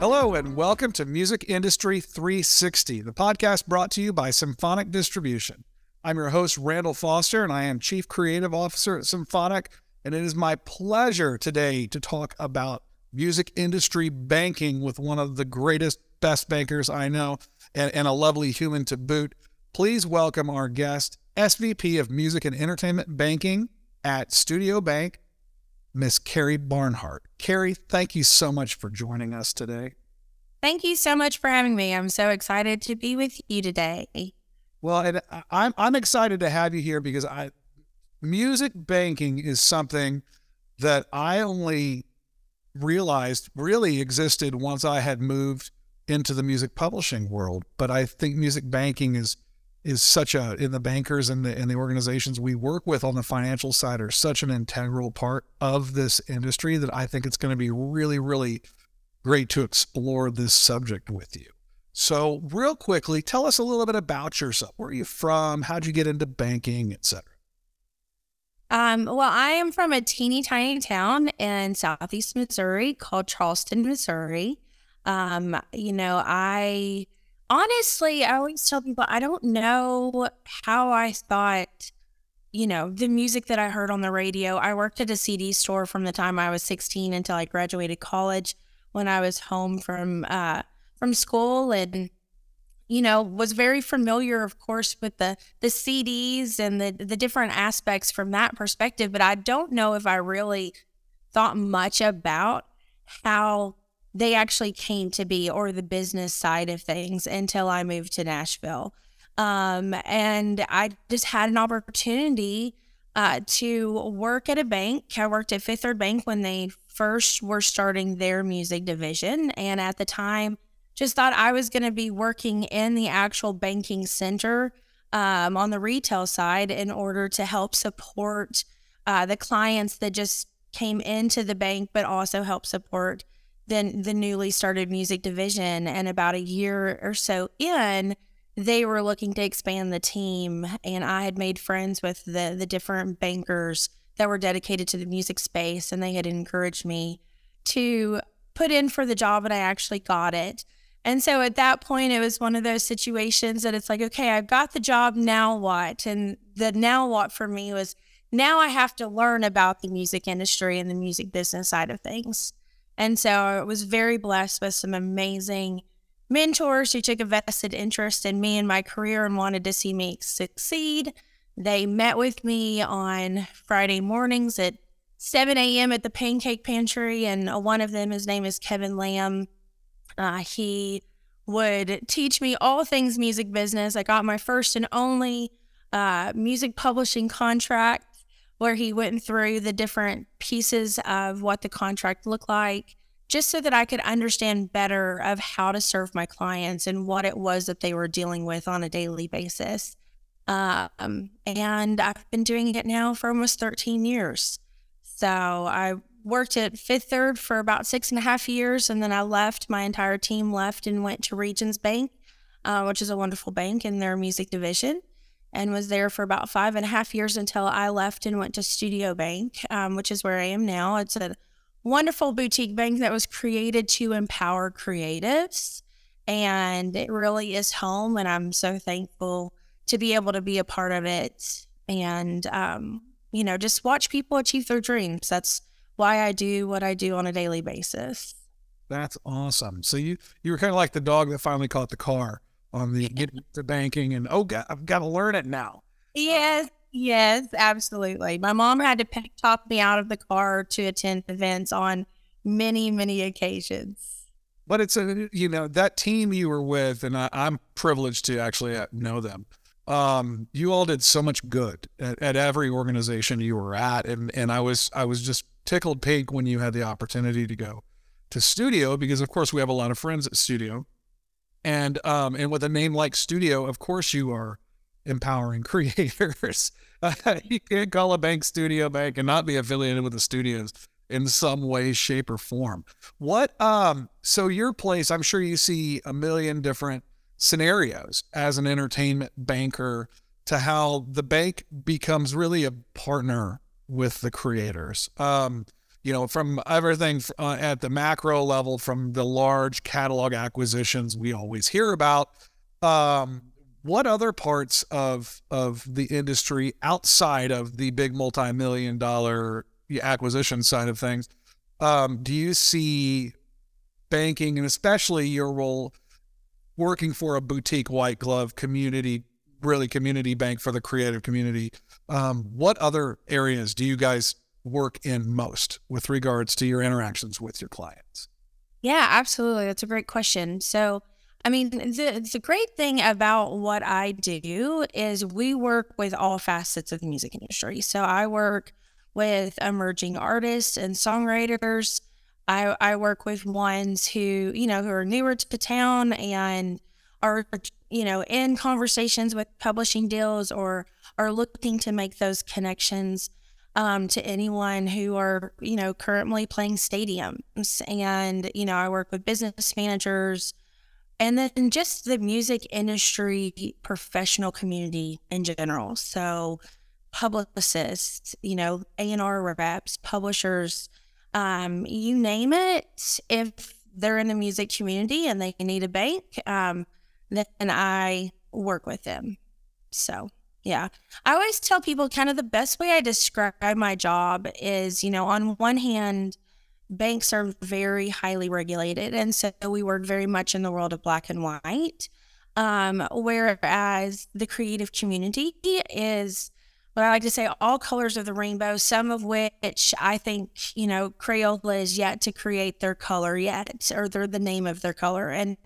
Hello, and welcome to Music Industry 360, the podcast brought to you by Symphonic Distribution. I'm your host, Randall Foster, and I am Chief Creative Officer at Symphonic. And it is my pleasure today to talk about music industry banking with one of the greatest, best bankers I know, and, and a lovely human to boot. Please welcome our guest, SVP of Music and Entertainment Banking at Studio Bank, Miss Kari Barnhart. Kari, thank you so much for joining us today. Thank you so much for having me. I'm so excited to be with you today. Well, and I'm I'm excited to have you here because I music banking is something that I only realized really existed once I had moved into the music publishing world. But I think music banking is is such a in the bankers and the and the organizations we work with on the financial side are such an integral part of this industry that I think it's going to be really, really great to explore this subject with you. So, real quickly, tell us a little bit about yourself. Where are you from? How'd you get into banking, etc.? Um, well, I am from a teeny tiny town in southeast Missouri called Charleston, Missouri. Um, you know, I honestly, I always tell people I don't know how I thought, you know, the music that I heard on the radio. I worked at a CD store from the time I was 16 until I graduated college when I was home from uh, from school and you know was very familiar of course with the the CDs and the the different aspects from that perspective but I don't know if I really thought much about how they actually came to be or the business side of things until I moved to Nashville. Um, and I just had an opportunity uh, to work at a bank. I worked at Fifth Third Bank when they first were starting their music division. And at the time, just thought I was going to be working in the actual banking center um, on the retail side in order to help support uh, the clients that just came into the bank, but also help support the, the newly started music division. And about a year or so in, they were looking to expand the team. And I had made friends with the, the different bankers that were dedicated to the music space, and they had encouraged me to put in for the job, and I actually got it. And so at that point, it was one of those situations that it's like, okay, I've got the job, now what? And the now what for me was now I have to learn about the music industry and the music business side of things. And so I was very blessed with some amazing mentors who took a vested interest in me and my career and wanted to see me succeed. They met with me on Friday mornings at 7 a.m. at the Pancake Pantry, and one of them, his name is Kevin Lamb. Uh, he would teach me all things music business. I got my first and only uh, music publishing contract where he went through the different pieces of what the contract looked like just so that I could understand better of how to serve my clients and what it was that they were dealing with on a daily basis. Um, and I've been doing it now for almost 13 years. So I worked at Fifth Third for about six and a half years, and then I left. My entire team left and went to Regions Bank, uh, which is a wonderful bank in their music division, and was there for about five and a half years until I left and went to Studio Bank, um, which is where I am now. It's a wonderful boutique bank that was created to empower creatives, and it really is home. And I'm so thankful to be able to be a part of it and um, you know just watch people achieve their dreams that's why i do what i do on a daily basis that's awesome so you you were kind of like the dog that finally caught the car on the get the banking and oh God, i've got to learn it now. Yes yes absolutely. My mom had to pick, talk me out of the car to attend events on many many occasions. But it's a you know that team you were with and I, i'm privileged to actually uh, know them um, you all did so much good at, at, every organization you were at, and and I was I was just tickled pink when you had the opportunity to go to Studio because of course we have a lot of friends at Studio, and um and with a name like Studio, of course you are empowering creators. you can't call a bank Studio Bank and not be affiliated with the studios in some way, shape, or form. What um so your place, I'm sure you see a million different scenarios as an entertainment banker to how the bank becomes really a partner with the creators. Um, you know, from everything uh, at the macro level, from the large catalog acquisitions we always hear about. Um, what other parts of of the industry outside of the big multi-million dollar acquisition side of things um, do you see banking and especially your role working for a boutique white glove community really community bank for the creative community um, what other areas do you guys work in most with regards to your interactions with your clients yeah absolutely that's a great question so I mean, the, the great thing about what I do is we work with all facets of the music industry. So I work with emerging artists and songwriters. I, I work with ones who, you know, who are newer to the town and are, you know, in conversations with publishing deals or are looking to make those connections um, to anyone who are, you know, currently playing stadiums. And, you know, I work with business managers, and then just the music industry professional community in general. So publicists, you know, A&R reps, publishers, um, you name it. If they're in the music community and they need a bank, um, then I work with them. So, yeah. I always tell people kind of the best way I describe my job is, you know, on one hand, banks are very highly regulated. And so we work very much in the world of black and white. Um, whereas the creative community is what I like to say all colors of the rainbow, some of which I think, you know, Crayola is yet to create their color yet, or they're the name of their color. And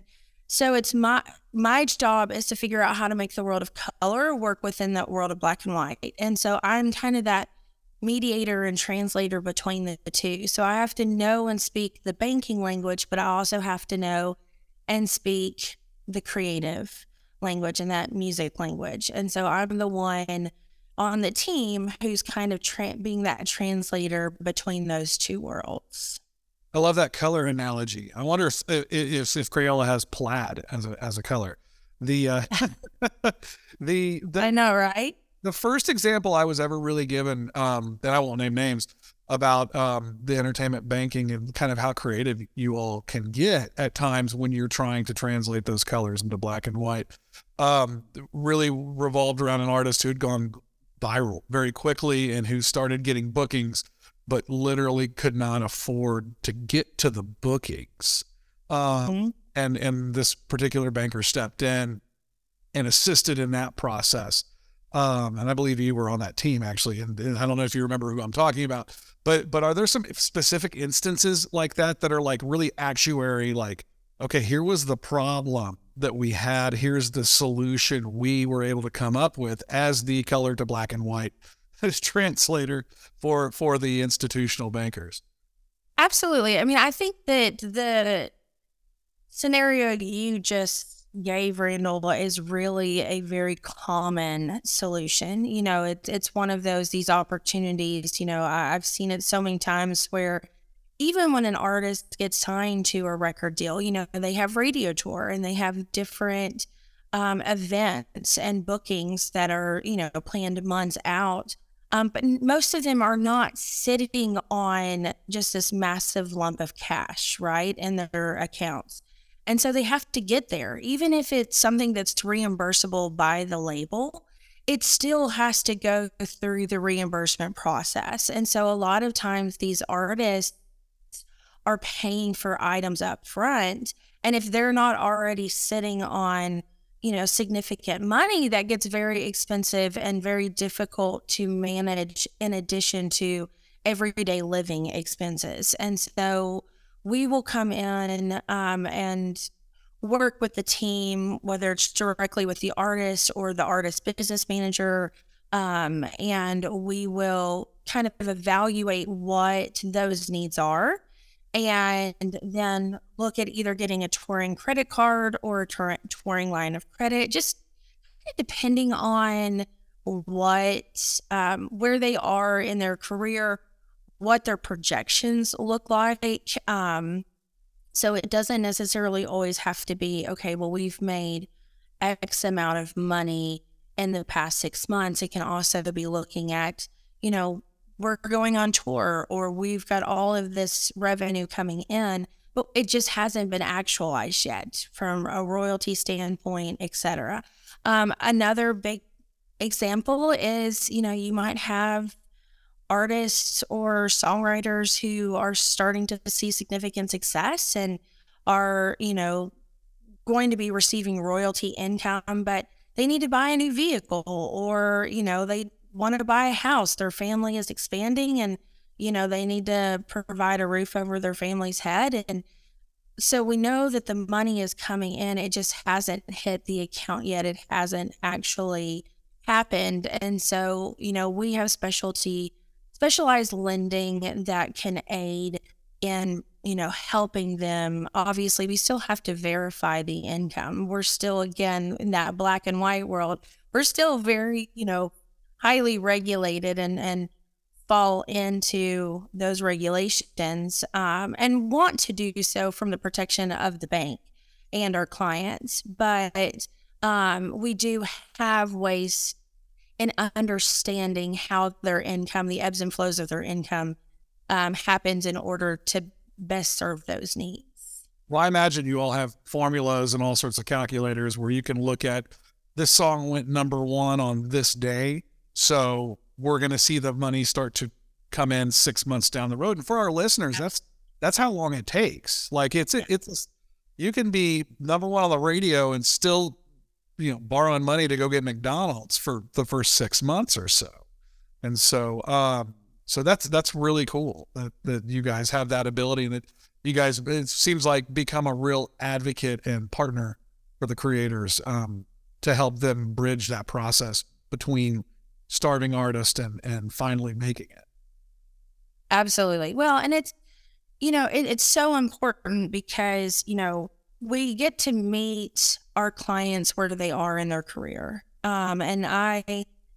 so it's my my job is to figure out how to make the world of color work within that world of black and white. And so I'm kind of that mediator and translator between the two. So I have to know and speak the banking language, but I also have to know and speak the creative language and that music language. And so I'm the one on the team who's kind of tra- being that translator between those two worlds. I love that color analogy. I wonder if if, if Crayola has plaid as a as a color. The uh, the, the I know, right? the first example I was ever really given, um, and I won't name names, about um, the entertainment banking and kind of how creative you all can get at times when you're trying to translate those colors into black and white. Um, really revolved around an artist who had gone viral very quickly and who started getting bookings, but literally could not afford to get to the bookings. Uh, mm-hmm. And and this particular banker stepped in and assisted in that process um, and I believe you were on that team actually. And, and, I don't know if you remember who I'm talking about, but but are there some specific instances like that that are like really actuary? Like, okay, here was the problem that we had. Here's the solution we were able to come up with as the color to black and white translator for for the institutional bankers. Absolutely. I mean, I think that the scenario you just gave Randall is really a very common solution. You know, it, it's one of those, these opportunities, you know, I, I've seen it so many times where even when an artist gets signed to a record deal, you know, they have radio tour and they have different um, events and bookings that are, you know, planned months out. Um, but most of them are not sitting on just this massive lump of cash, right, in their accounts. And so they have to get there. Even if it's something that's reimbursable by the label, it still has to go through the reimbursement process. And so a lot of times these artists are paying for items up front. And if they're not already sitting on, you know, significant money, that gets very expensive and very difficult to manage in addition to everyday living expenses. And so we will come in um, and work with the team, whether it's directly with the artist or the artist business manager. Um, and we will kind of evaluate what those needs are and then look at either getting a touring credit card or a touring line of credit, just depending on what, um, where they are in their career, what their projections look like. Um, so it doesn't necessarily always have to be, okay, well, we've made X amount of money in the past six months. It can also be looking at, you know, we're going on tour or we've got all of this revenue coming in, but it just hasn't been actualized yet from a royalty standpoint, et cetera. Um, another big example is, you know, you might have artists or songwriters who are starting to see significant success and are, you know, going to be receiving royalty income, but they need to buy a new vehicle or, you know, they wanted to buy a house. Their family is expanding and, you know, they need to provide a roof over their family's head. And so we know that the money is coming in. It just hasn't hit the account yet. It hasn't actually happened. And so, you know, we have specialty, specialized lending that can aid in, you know, helping them. Obviously, we still have to verify the income. We're still, again, in that black and white world, we're still very, you know, highly regulated and, and fall into those regulations um, and want to do so from the protection of the bank and our clients. But um, we do have ways in understanding how their income, the ebbs and flows of their income, um, happens in order to best serve those needs. Well, I imagine you all have formulas and all sorts of calculators where you can look at this song went number one on this day. So we're going to see the money start to come in six months down the road. And for our listeners, that's that's how long it takes. Like it's it's you can be number one on the radio and still you know borrowing money to go get McDonald's for the first six months or so. And so um, so that's that's really cool that that you guys have that ability and that you guys it seems like become a real advocate and partner for the creators um, to help them bridge that process between starving artist and and finally making it. Absolutely. Well, and it's you know it, it's so important because you know we get to meet our clients where they are in their career, um, and I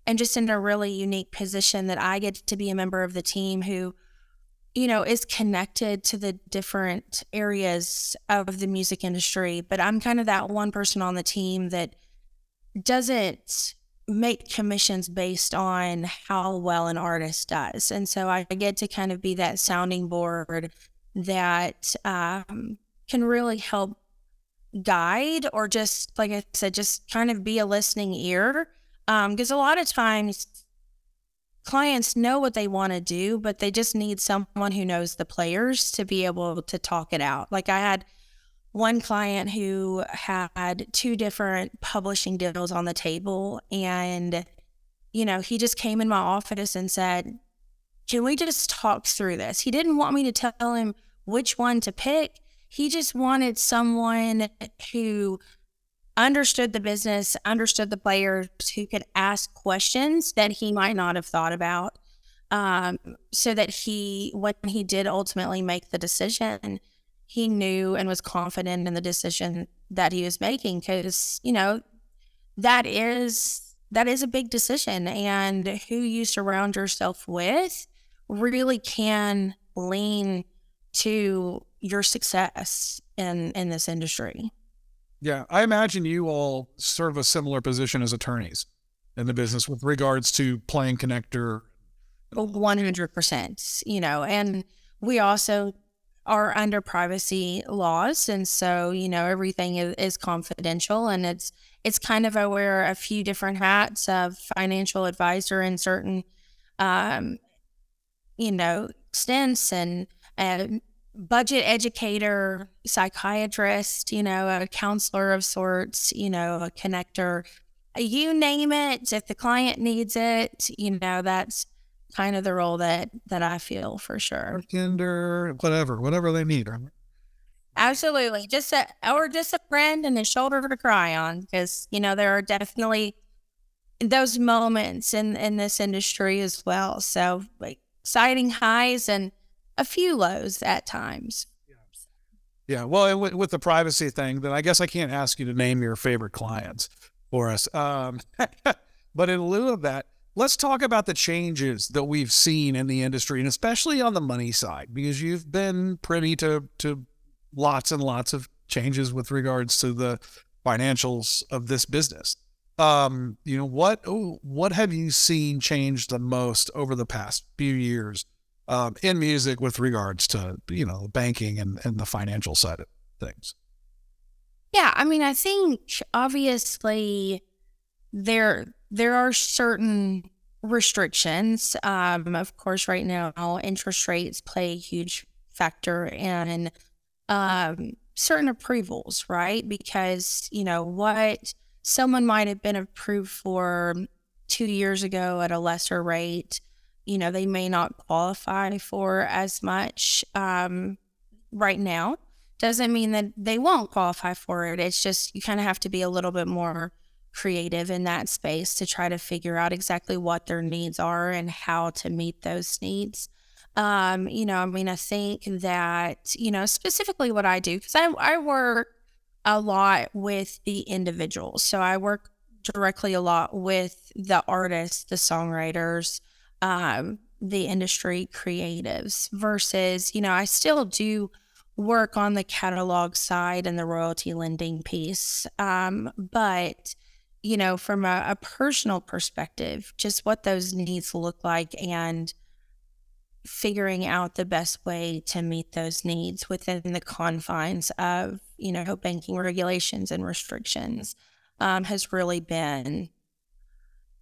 am just in a really unique position that I get to be a member of the team who you know is connected to the different areas of the music industry but i'm kind of that one person on the team that doesn't make commissions based on how well an artist does. And so I get to kind of be that sounding board that um, can really help guide or just, like I said, just kind of be a listening ear. Because um, a lot of times clients know what they want to do, but they just need someone who knows the players to be able to talk it out. Like I had one client who had two different publishing deals on the table and you know he just came in my office and said can we just talk through this? He didn't want me to tell him which one to pick. He just wanted someone who understood the business understood the players who could ask questions that he might not have thought about um, so that he when he did ultimately make the decision he knew and was confident in the decision that he was making because you know that is that is a big decision and who you surround yourself with really can lean to your success in in this industry. Yeah i imagine you all serve a similar position as attorneys in the business with regards to playing connector. 100% you know and we also are under privacy laws and so you know everything is, is, confidential and it's it's kind of I wear a few different hats of financial advisor in certain um you know stints and and budget educator psychiatrist you know a counselor of sorts you know a connector you name it if the client needs it you know that's kind of the role that that I feel for sure. Kinder, whatever, whatever they need. Absolutely, just a or just a friend and a shoulder to cry on, because you know there are definitely those moments in in this industry as well. So like exciting highs and a few lows at times. Yeah, well, with, with the privacy thing, then I guess I can't ask you to name your favorite clients for us. Um, but in lieu of that, Let's talk about the changes that we've seen in the industry and especially on the money side, because you've been privy to, to lots and lots of changes with regards to the financials of this business. Um, you know what what have you seen change the most over the past few years um, in music with regards to you know banking and and the financial side of things? Yeah, I mean, I think obviously there there are certain restrictions. Um, of course, right now interest rates play a huge factor in um, certain approvals, right? Because you know what someone might have been approved for two years ago at a lesser rate, you know, they may not qualify for as much um, right now. Doesn't mean that they won't qualify for it. It's just you kind of have to be a little bit more creative in that space to try to figure out exactly what their needs are and how to meet those needs. Um, you know, I mean, I think that, you know, specifically what I do, because I, I work a lot with the individuals. So I work directly a lot with the artists, the songwriters, um, the industry creatives versus, you know, I still do work on the catalog side and the royalty lending piece. Um, but, you know, from a, a personal perspective, just what those needs look like and figuring out the best way to meet those needs within the confines of, you know, banking regulations and restrictions um, has really been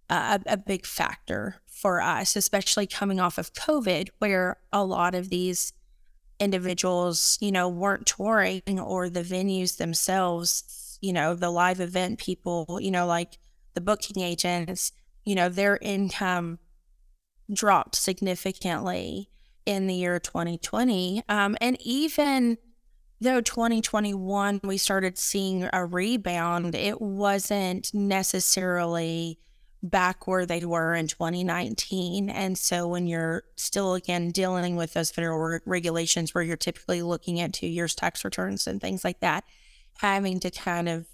a, a big factor for us, especially coming off of COVID, where a lot of these individuals, you know, weren't touring or the venues themselves, you know, the live event people, you know, like the booking agents, you know, their income dropped significantly in the year 2020. Um, and even though 2021 we started seeing a rebound, it wasn't necessarily back where they were in 2019. And so when you're still again dealing with those federal re- regulations where you're typically looking at two years tax returns and things like that, having to kind of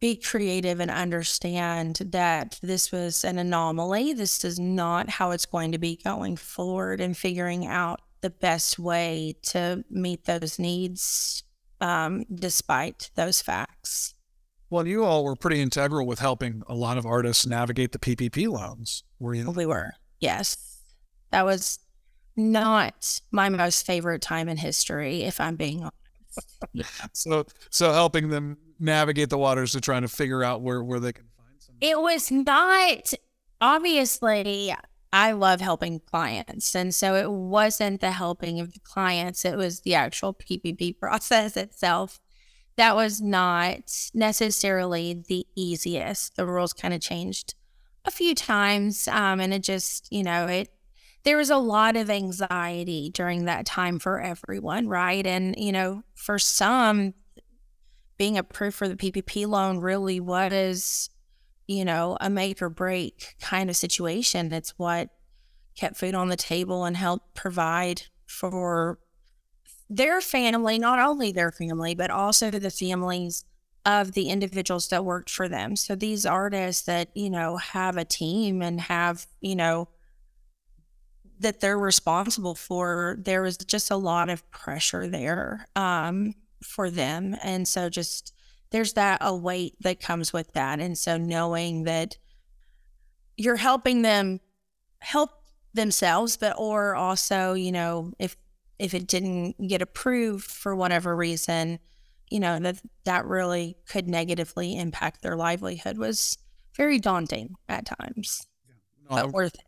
be creative and understand that this was an anomaly. This is not how it's going to be going forward, and figuring out the best way to meet those needs um, despite those facts. Well, you all were pretty integral with helping a lot of artists navigate the PPP loans. Were you? We were. Yes. That was not my most favorite time in history, if I'm being honest. so, so helping them navigate the waters to trying to figure out where, where they can find some. It was not obviously I love helping clients. And so it wasn't the helping of the clients, it was the actual PPP process itself that was not necessarily the easiest. The rules kind of changed a few times. Um, and it just, you know, it, there was a lot of anxiety during that time for everyone, right? And, you know, for some, being approved for the PPP loan really was, you know, a make or break kind of situation. It's what kept food on the table and helped provide for their family, not only their family, but also the families of the individuals that worked for them. So these artists that, you know, have a team and have, you know, that they're responsible for, there was just a lot of pressure there um, for them. And so just there's that a weight that comes with that. And so knowing that you're helping them help themselves, but or also, you know, if if it didn't get approved for whatever reason, you know, that that really could negatively impact their livelihood was very daunting at times. Yeah. No, but worth it.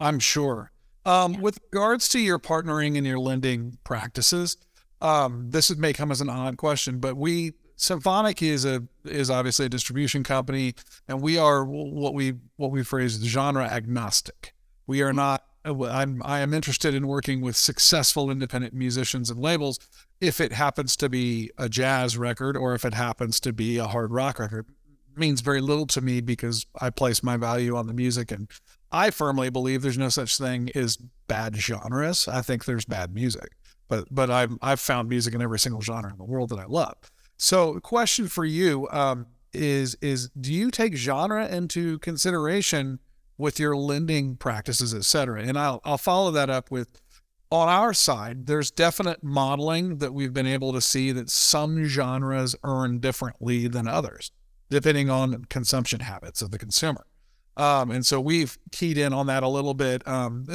I'm sure. Um, yeah. With regards to your partnering and your lending practices, um, this may come as an odd question, but we Symphonic is a is obviously a distribution company, and we are what we what we phrase genre agnostic. We are not uh, I'm I am interested in working with successful independent musicians and labels if it happens to be a jazz record or if it happens to be a hard rock record it means very little to me because I place my value on the music and I firmly believe there's no such thing as bad genres. I think there's bad music. But but I've I've found music in every single genre in the world that I love. So, question for you um, is is do you take genre into consideration with your lending practices, et cetera. And I'll, I'll follow that up with on our side, there's definite modeling that we've been able to see that some genres earn differently than others. depending on consumption habits of the consumer. Um, and so we've keyed in on that a little bit, um,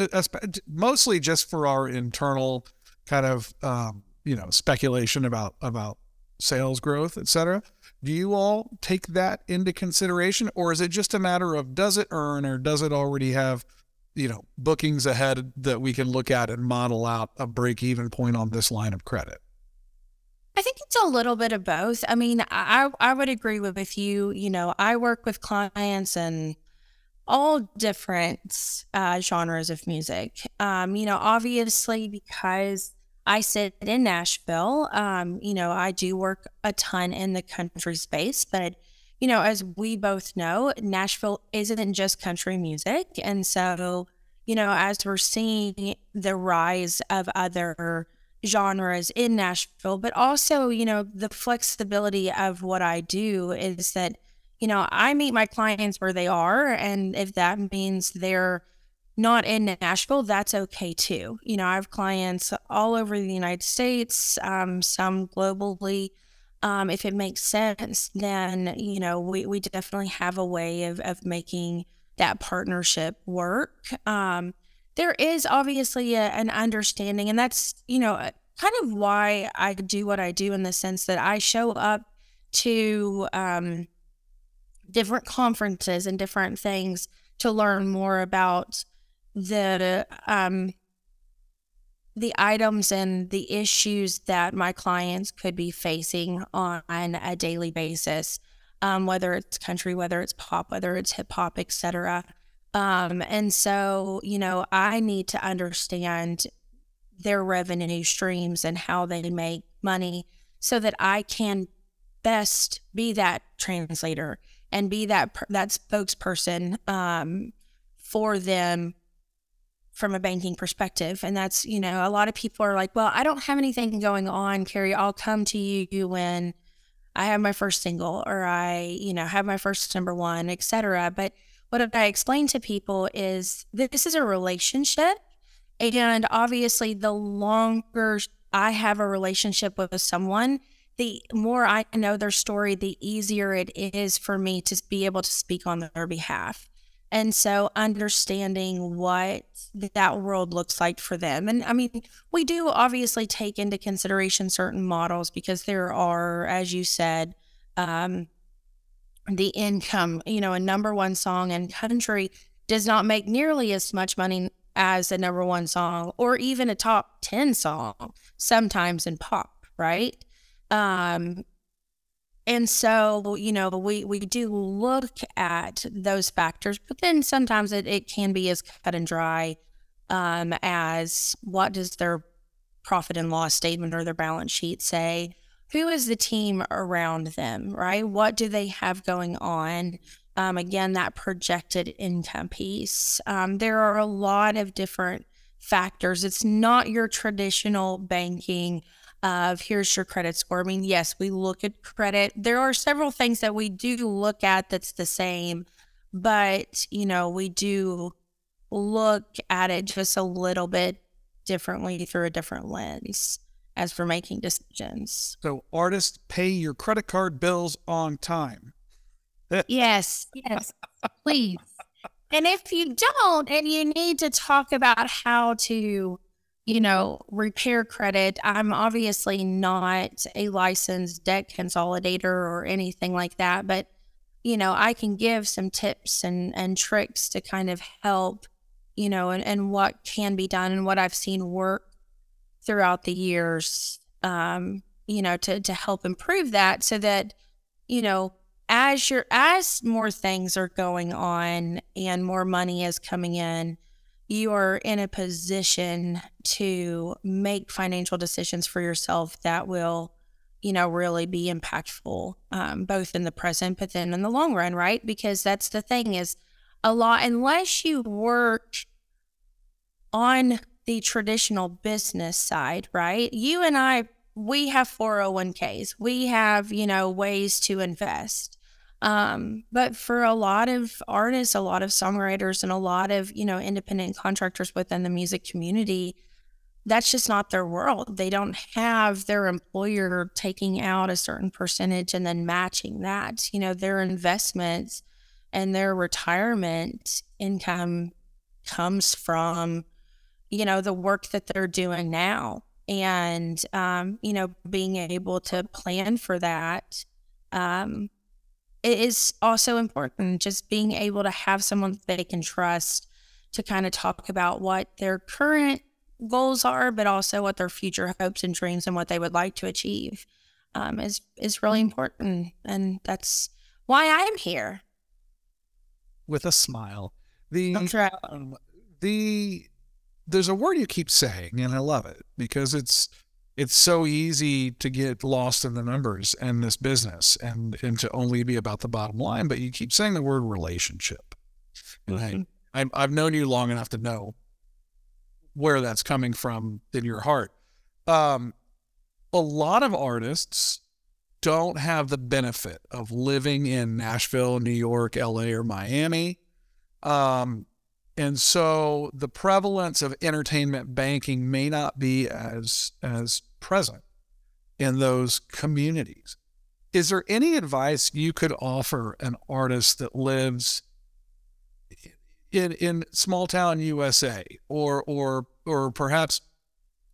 mostly just for our internal kind of um, you know speculation about about sales growth, et cetera. Do you all take that into consideration, or is it just a matter of does it earn or does it already have you know bookings ahead that we can look at and model out a break even point on this line of credit? I think it's a little bit of both. I mean, I I would agree with you. You know, I work with clients and all different uh, genres of music. Um, you know, obviously because I sit in Nashville, um, you know, I do work a ton in the country space, but you know, as we both know, Nashville isn't just country music, and so you know, as we're seeing the rise of other genres in Nashville, but also, you know, the flexibility of what I do is that you know, I meet my clients where they are. And if that means they're not in Nashville, that's okay too. You know, I have clients all over the United States, um, some globally. Um, if it makes sense, then, you know, we, we definitely have a way of, of making that partnership work. Um, there is obviously a, an understanding, and that's, you know, kind of why I do what I do in the sense that I show up to, um, different conferences and different things to learn more about the um, the items and the issues that my clients could be facing on a daily basis, um, whether it's country, whether it's pop, whether it's hip hop, etc. Um, and so, you know, I need to understand their revenue streams and how they make money so that I can best be that translator and be that that spokesperson um, for them from a banking perspective. And that's, you know, a lot of people are like, well, I don't have anything going on, Kari. I'll come to you when I have my first single or I, you know, have my first number one, etc. But what I explain to people is that this is a relationship. And obviously, the longer I have a relationship with someone, the more I know their story, the easier it is for me to be able to speak on their behalf. And so understanding what that world looks like for them. And I mean, we do obviously take into consideration certain models because there are, as you said, um, the income, you know, a number one song in country does not make nearly as much money as a number one song or even a top 10 song sometimes in pop, right? Um, and so, you know, we, we do look at those factors, but then sometimes it, it can be as cut and dry um, as what does their profit and loss statement or their balance sheet say? Who is the team around them, right? What do they have going on? Um, again, that projected income piece. Um, there are a lot of different factors. It's not your traditional banking of here's your credit score. I mean, yes, we look at credit. There are several things that we do look at that's the same, but you know, we do look at it just a little bit differently through a different lens as we're making decisions. So artists pay your credit card bills on time. yes, yes, please. And if you don't, and you need to talk about how to you know, repair credit. I'm obviously not a licensed debt consolidator or anything like that, but you know, I can give some tips and and tricks to kind of help, you know, and, and what can be done and what I've seen work throughout the years, um, you know, to to help improve that so that, you know, as your as more things are going on and more money is coming in, you are in a position to make financial decisions for yourself that will you know really be impactful um, both in the present but then in the long run right? Because that's the thing is a lot unless you work on the traditional business side right? You and i we have 401ks we have you know ways to invest um, but for a lot of artists, a lot of songwriters, and a lot of, you know, independent contractors within the music community, that's just not their world. They don't have their employer taking out a certain percentage and then matching that. You know, their investments and their retirement income comes from, you know, the work that they're doing now. And, um, you know, being able to plan for that um, is also important. Just being able to have someone that they can trust to kind of talk about what their current goals are, but also what their future hopes and dreams and what they would like to achieve um, is is really important, and that's why I'm here. With a smile, the right. um, the there's a word you keep saying, and I love it because it's it's so easy to get lost in the numbers and this business and and to only be about the bottom line. But you keep saying the word relationship. Mm-hmm. I, I've known you long enough to know where that's coming from in your heart. Um, a lot of artists don't have the benefit of living in Nashville, New York, LA, or Miami. Um, and so the prevalence of entertainment banking may not be as as present in those communities. Is there any advice you could offer an artist that lives in in small town USA or or or perhaps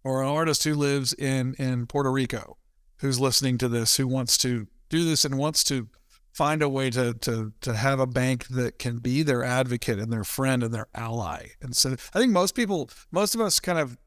or an artist who lives in in Puerto Rico who's listening to this who wants to do this and wants to find a way to to to have a bank that can be their advocate and their friend and their ally. And so I think most people most of us kind of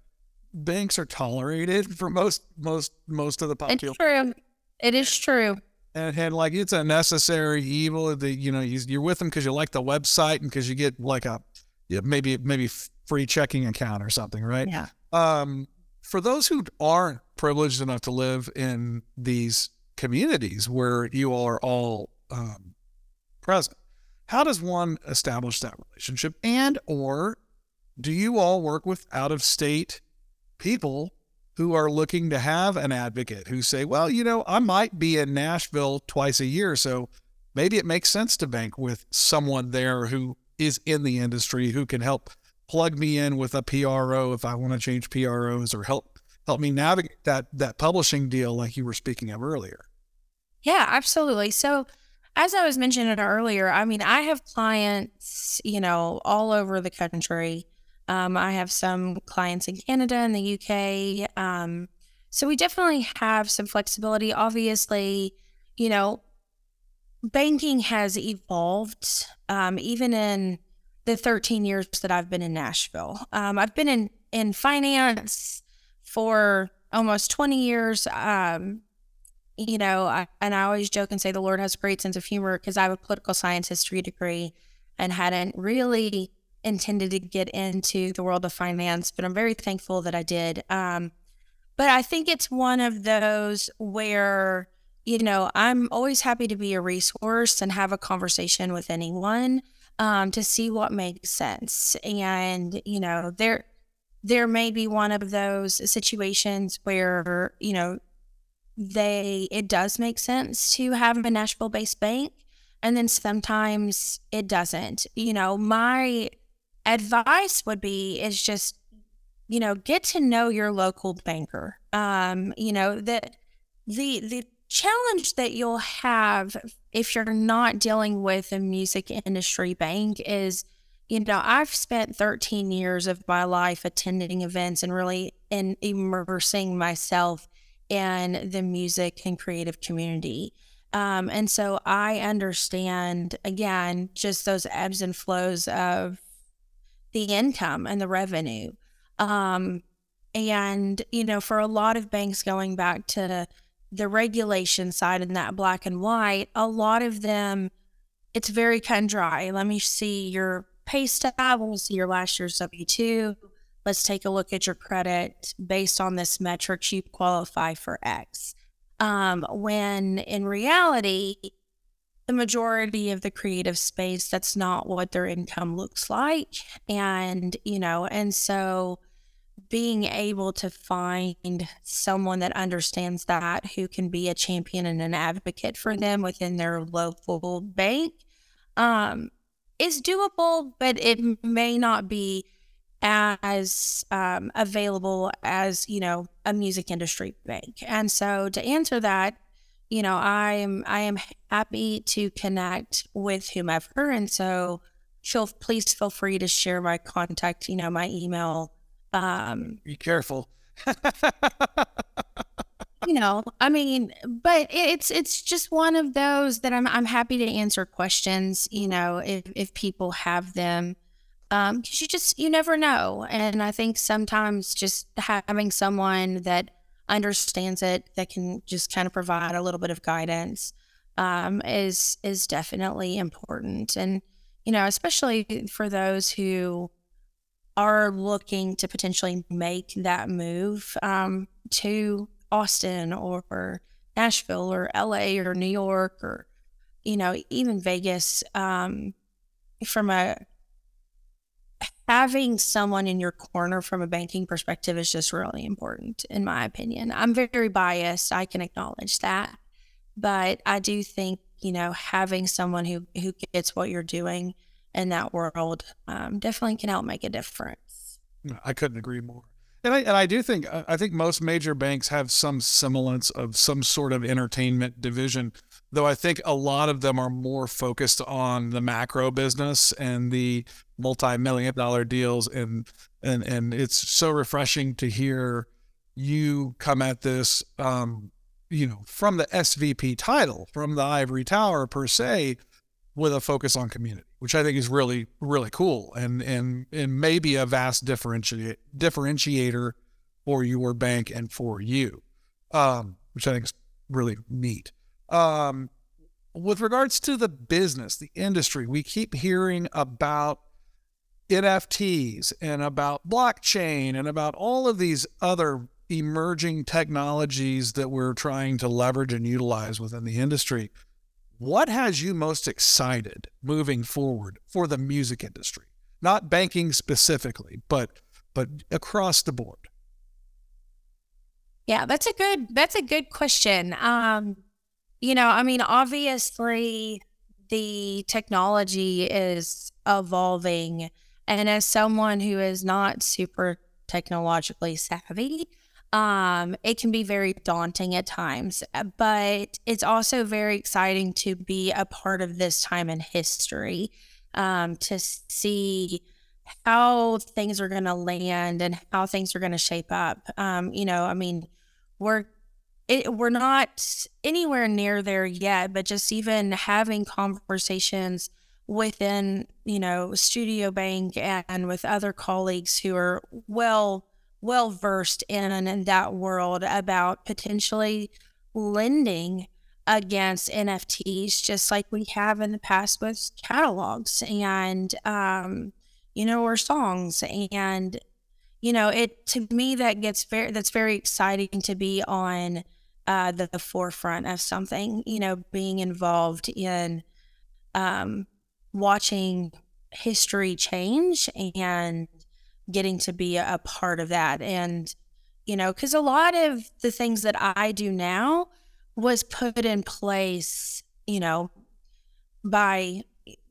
banks are tolerated for most most most of the population. It's true. It is true and, and like it's a necessary evil that you know you, are with them because you like the website and because you get like a yeah, maybe maybe free checking account or something, right? Yeah. Um, for those who aren't privileged enough to live in these communities where you are all um, present, how does one establish that relationship? And or do you all work with out of state people who are looking to have an advocate who say, well, you know, I might be in Nashville twice a year, so maybe it makes sense to bank with someone there who is in the industry who can help plug me in with a PRO if I want to change PROs or help help me navigate that that publishing deal like you were speaking of earlier. Yeah, absolutely. So as I was mentioning earlier, I mean, I have clients, you know, all over the country um, I have some clients in Canada and the UK. Um, so we definitely have some flexibility. Obviously, you know, banking has evolved um, even in the 13 years that I've been in Nashville. Um, I've been in, in finance for almost 20 years. Um, you know, I, and I always joke and say the Lord has a great sense of humor because I have a political science history degree and hadn't really intended to get into the world of finance, but I'm very thankful that I did. Um, but I think it's one of those where, you know, I'm always happy to be a resource and have a conversation with anyone um, to see what makes sense. And, you know, there, there may be one of those situations where, you know, they, it does make sense to have a Nashville based bank. And then sometimes it doesn't. You know, my advice would be is just you know get to know your local banker. Um you know that the the challenge that you'll have if you're not dealing with a music industry bank is you know i've spent 13 years of my life attending events and really in immersing myself in the music and creative community. Um, and so i understand again just those ebbs and flows of the income and the revenue. Um, and, you know, for a lot of banks going back to the regulation side and that black and white, a lot of them, it's very cut and dry. Let me see your pay stub. We'll see your last year's W 2. Let's take a look at your credit based on this metric. You qualify for X. Um, when in reality, the majority of the creative space, that's not what their income looks like. And, you know, and so being able to find someone that understands that who can be a champion and an advocate for them within their local bank um, is doable, but it may not be as um, available as you know a music industry bank. And so to answer that, you know, I am I am happy to connect with whomever. And so feel please feel free to share my contact, you know, my email. Um, Be careful. you know, I mean, but it's it's just one of those that I'm I'm happy to answer questions, you know, if if people have them. Um, cause you just you never know. And I think sometimes just having someone that understands it that can just kind of provide a little bit of guidance um, is is definitely important. And you know, especially for those who are looking to potentially make that move um, to Austin or Nashville or LA or New York or, you know, even Vegas, um, from a having someone in your corner from a banking perspective is just really important, in my opinion. I'm very biased. I can acknowledge that. But I do think, you know, having someone who, who gets what you're doing in that world um, definitely can help make a difference. I couldn't agree more. And I, and I do think I think most major banks have some semblance of some sort of entertainment division, though I think a lot of them are more focused on the macro business and the multi-million dollar deals and and and it's so refreshing to hear you come at this um, you know from the SVP title from the ivory tower per se with a focus on community which I think is really really cool and and and maybe a vast differentiate differentiator for your bank and for you, um, which I think is really neat. Um, with regards to the business, the industry, we keep hearing about NFTs and about blockchain and about all of these other emerging technologies that we're trying to leverage and utilize within the industry. What has you most excited moving forward for the music industry? Not banking specifically, but but across the board. Yeah, that's a good that's a good question. Um, you know, I mean, obviously the technology is evolving and as someone who is not super technologically savvy, um, it can be very daunting at times, uh, but it's also very exciting to be a part of this time in history, um, to see how things are going to land and how things are going to shape up. Um, you know, I mean, we're it, we're not anywhere near there yet, but just even having conversations within, you know, Studio Bank and with other colleagues who are well well versed in in that world about potentially lending against NFTs, just like we have in the past with catalogs and um, you know, or songs. And, you know, it to me that gets very that's very exciting to be on uh, the, the forefront of something, you know, being involved in um, watching history change and getting to be a part of that. And, you know, because a lot of the things that I do now was put in place, you know, by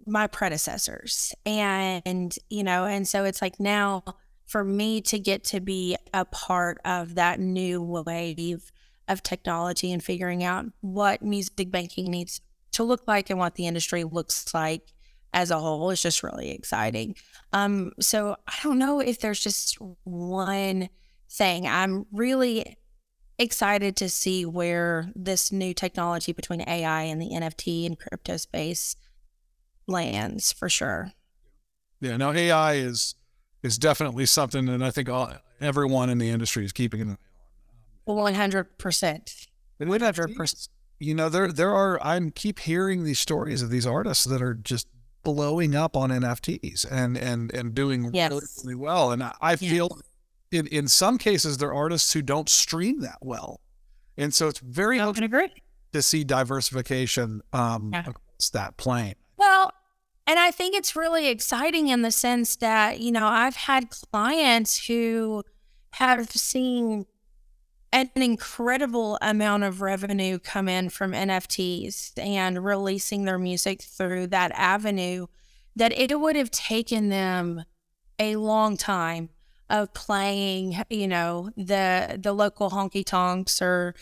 my predecessors. And, you know, and so it's like now for me to get to be a part of that new wave of technology and figuring out what music banking needs to look like and what the industry looks like as a whole is just really exciting. Um, so I don't know if there's just one thing. I'm really excited to see where this new technology between AI and the NFT and crypto space lands for sure. Yeah, no, AI is is definitely something that I think all, everyone in the industry is keeping an eye on. One hundred percent. One hundred percent. You know, there there are. I keep hearing these stories of these artists that are just blowing up on NFTs and and and doing yes. really, really well. And I, I feel in in some cases they're artists who don't stream that well, and so it's very I can agree to see diversification um, yeah. across that plane. Well, and I think it's really exciting in the sense that you know I've had clients who have seen an incredible amount of revenue come in from NFTs and releasing their music through that avenue that it would have taken them a long time of playing, you know, the the local honky tonks or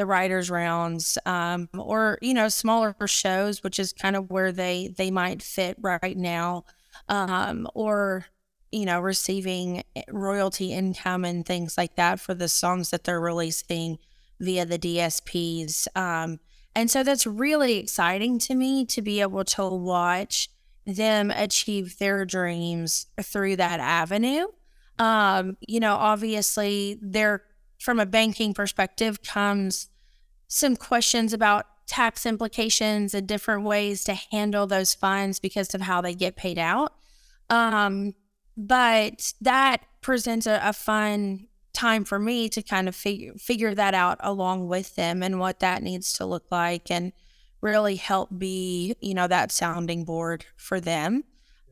the writers rounds um, or you know smaller shows which is kind of where they they might fit right now um, or you know receiving royalty income and things like that for the songs that they're releasing via the dsps um, and so that's really exciting to me to be able to watch them achieve their dreams through that avenue um, you know obviously they're from a banking perspective comes some questions about tax implications and different ways to handle those funds because of how they get paid out. Um, but that presents a, a, fun time for me to kind of figure figure that out along with them and what that needs to look like and really help be you know that sounding board for them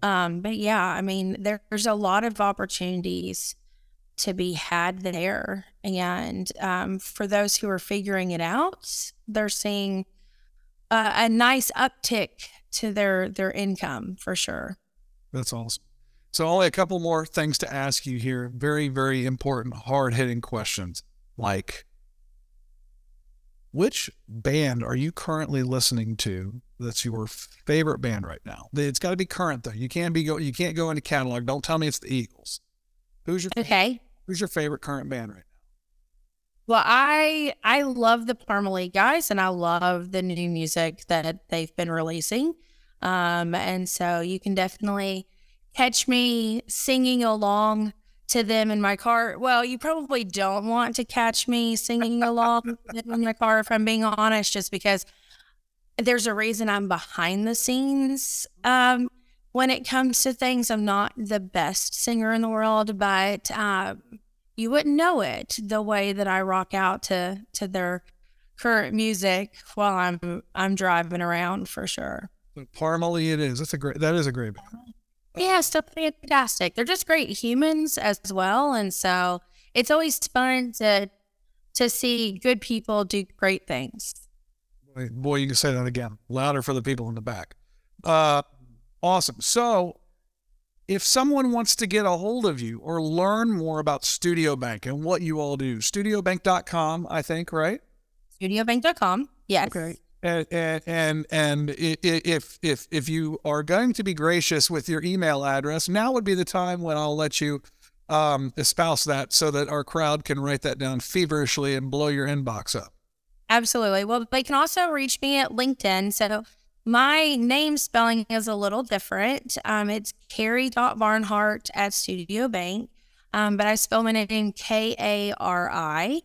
um, but yeah i mean there, there's a lot of opportunities to be had there. And um, for those who are figuring it out, they're seeing a, a nice uptick to their their income for sure. That's awesome. So only a couple more things to ask you here. Very, very important, hard hitting questions like which band are you currently listening to that's your favorite band right now? It's got to be current though. You can't be go you can't go into catalog. Don't tell me it's the Eagles. Who's your Okay. Who's your favorite current band right now? Well, I I love the Parmalee guys, and I love the new music that they've been releasing. Um, and so you can definitely catch me singing along to them in my car. Well, you probably don't want to catch me singing along in my car, if I'm being honest, just because there's a reason I'm behind the scenes. Um, when it comes to things, I'm not the best singer in the world, but um, you wouldn't know it the way that I rock out to to their current music while I'm I'm driving around for sure. Parmalee, it is. That's a great. That is a great band. Yeah, still fantastic. They're just great humans as well, and so it's always fun to to see good people do great things. Boy, boy you can say that again, louder for the people in the back. Uh, Awesome. So, if someone wants to get a hold of you or learn more about Studio Bank and what you all do, studiobank.com, I think, right? Studiobank.com. Yes. Okay. And and and, if if if you are going to be gracious with your email address, now would be the time when I'll let you um, espouse that so that our crowd can write that down feverishly and blow your inbox up. Absolutely. Well, they can also reach me at LinkedIn. So my name spelling is a little different. Um, it's Kari.Barnhart at Studio Bank, um, but I spell my name K A R I.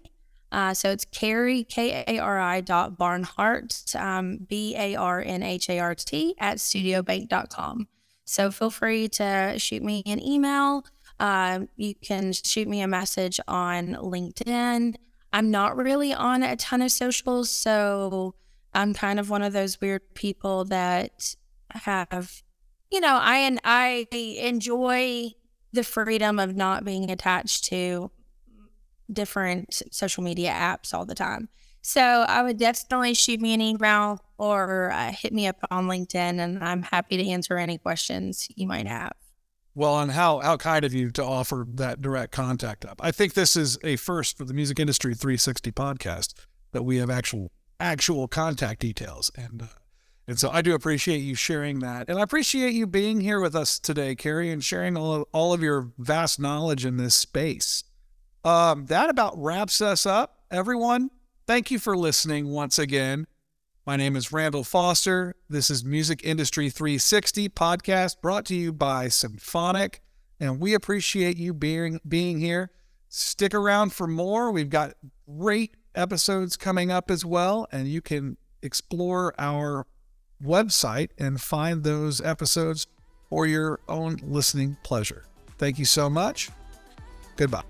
Uh, so it's Kari, K A R I dot Barnhart, um, B A R N H A R T at studiobank.com. So feel free to shoot me an email. Uh, you can shoot me a message on LinkedIn. I'm not really on a ton of socials, so I'm kind of one of those weird people that have, you know, I and I enjoy the freedom of not being attached to different social media apps all the time. So I would definitely shoot me an email or uh, hit me up on LinkedIn, and I'm happy to answer any questions you might have. Well, and how how kind of you to offer that direct contact up. I think this is a first for the Music Industry 360 podcast that we have actual actual contact details. And uh, and so I do appreciate you sharing that, and I appreciate you being here with us today, Kari, and sharing all of, all of your vast knowledge in this space. Um, that about wraps us up, everyone. Thank you for listening once again. My name is Randall Foster. This is Music Industry 360 podcast brought to you by Symphonic, and we appreciate you being being here. Stick around for more. We've got great episodes coming up as well, and you can explore our website and find those episodes for your own listening pleasure. Thank you so much. Goodbye.